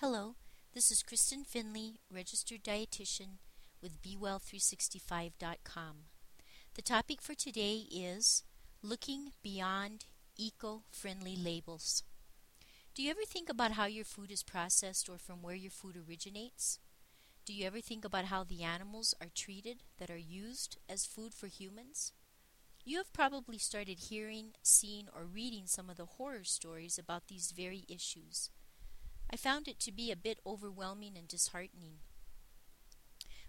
Hello, this is Kristen Finley, registered dietitian with BeWell365.com. The topic for today is looking beyond eco friendly labels. Do you ever think about how your food is processed or from where your food originates? Do you ever think about how the animals are treated that are used as food for humans? You have probably started hearing, seeing, or reading some of the horror stories about these very issues. I found it to be a bit overwhelming and disheartening.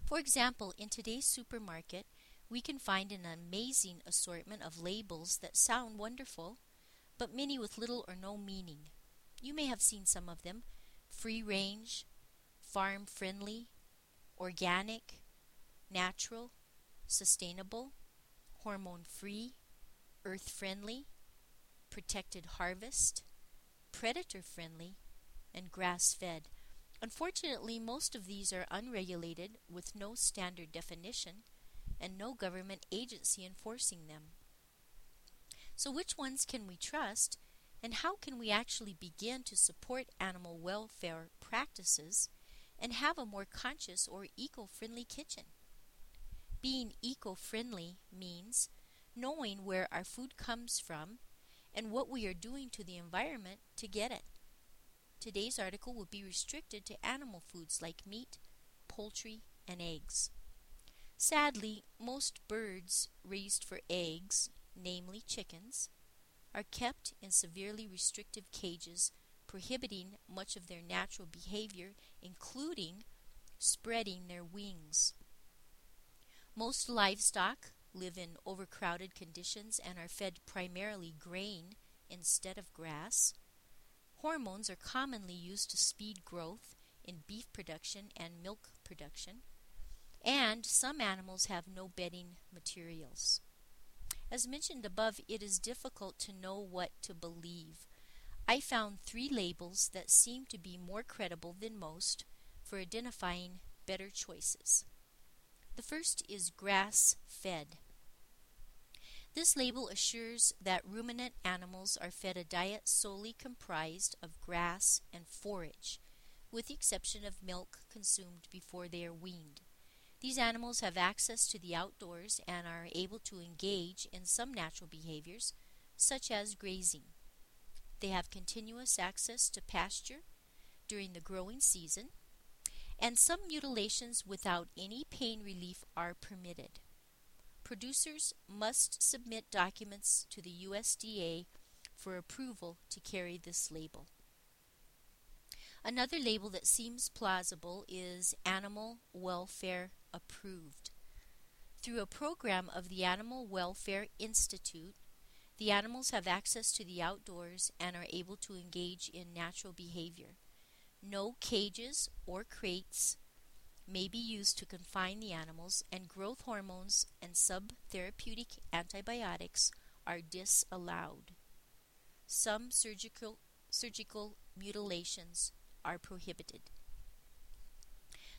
For example, in today's supermarket, we can find an amazing assortment of labels that sound wonderful, but many with little or no meaning. You may have seen some of them free range, farm friendly, organic, natural, sustainable, hormone free, earth friendly, protected harvest, predator friendly, and grass fed. Unfortunately, most of these are unregulated with no standard definition and no government agency enforcing them. So, which ones can we trust, and how can we actually begin to support animal welfare practices and have a more conscious or eco friendly kitchen? Being eco friendly means knowing where our food comes from and what we are doing to the environment to get it. Today's article will be restricted to animal foods like meat, poultry, and eggs. Sadly, most birds raised for eggs, namely chickens, are kept in severely restrictive cages, prohibiting much of their natural behavior, including spreading their wings. Most livestock live in overcrowded conditions and are fed primarily grain instead of grass. Hormones are commonly used to speed growth in beef production and milk production, and some animals have no bedding materials. As mentioned above, it is difficult to know what to believe. I found three labels that seem to be more credible than most for identifying better choices. The first is grass fed. This label assures that ruminant animals are fed a diet solely comprised of grass and forage, with the exception of milk consumed before they are weaned. These animals have access to the outdoors and are able to engage in some natural behaviors, such as grazing. They have continuous access to pasture during the growing season, and some mutilations without any pain relief are permitted producers must submit documents to the USDA for approval to carry this label. Another label that seems plausible is Animal Welfare Approved. Through a program of the Animal Welfare Institute, the animals have access to the outdoors and are able to engage in natural behavior. No cages or crates may be used to confine the animals, and growth hormones and subtherapeutic antibiotics are disallowed. Some surgical, surgical mutilations are prohibited.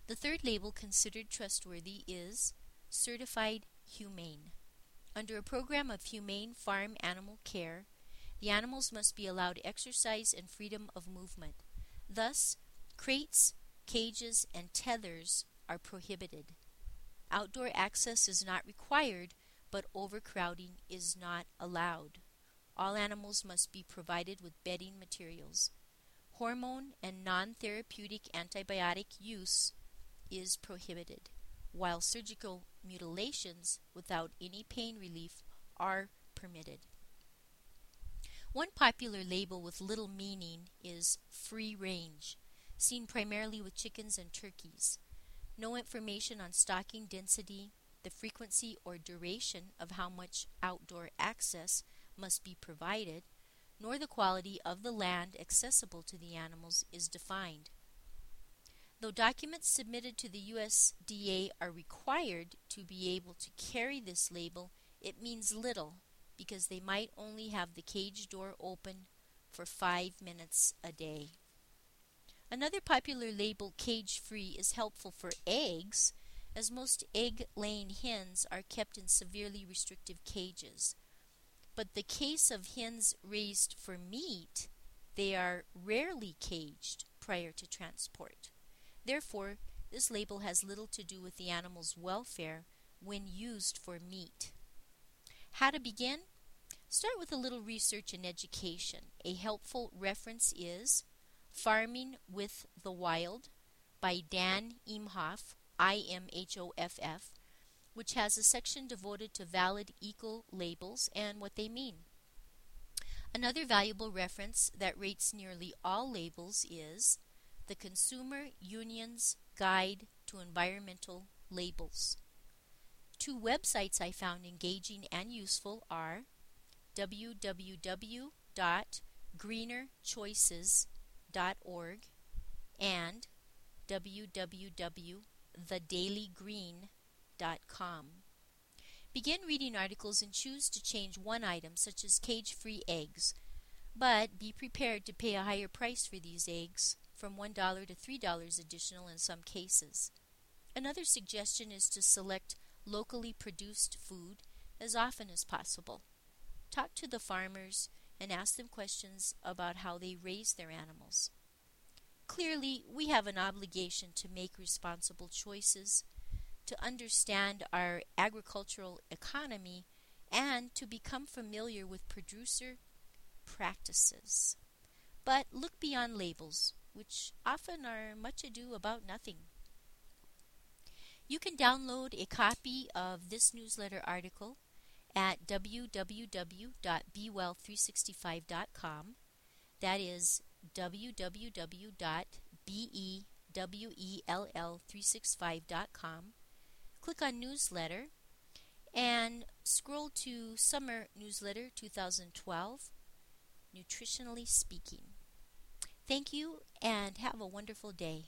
The third label considered trustworthy is Certified Humane. Under a program of humane farm animal care, the animals must be allowed exercise and freedom of movement. Thus, crates, cages, and tethers are prohibited. Outdoor access is not required, but overcrowding is not allowed. All animals must be provided with bedding materials. Hormone and non therapeutic antibiotic use is prohibited, while surgical mutilations without any pain relief are permitted. One popular label with little meaning is free range seen primarily with chickens and turkeys. No information on stocking density, the frequency or duration of how much outdoor access must be provided, nor the quality of the land accessible to the animals is defined. Though documents submitted to the USDA are required to be able to carry this label, it means little because they might only have the cage door open for five minutes a day. Another popular label, cage free, is helpful for eggs, as most egg laying hens are kept in severely restrictive cages. But the case of hens raised for meat, they are rarely caged, prior to transport. Therefore, this label has little to do with the animal's welfare when used for meat. How to begin? Start with a little research and education. A helpful reference is Farming with the Wild by Dan Imhoff, I M H O F F, which has a section devoted to valid eco labels and what they mean. Another valuable reference that rates nearly all labels is the Consumer Union's Guide to Environmental Labels. Two websites I found engaging and useful are www.greenerchoices.org and www.thedailygreen.com. Begin reading articles and choose to change one item, such as cage free eggs, but be prepared to pay a higher price for these eggs, from $1 to $3 additional in some cases. Another suggestion is to select locally produced food as often as possible. Talk to the farmers and ask them questions about how they raise their animals. Clearly, we have an obligation to make responsible choices, to understand our agricultural economy, and to become familiar with producer practices. But look beyond labels, which often are much ado about nothing. You can download a copy of this newsletter article at www.bewell365.com. That is www.bewell365.com. Click on newsletter and scroll to Summer Newsletter 2012, Nutritionally Speaking. Thank you and have a wonderful day.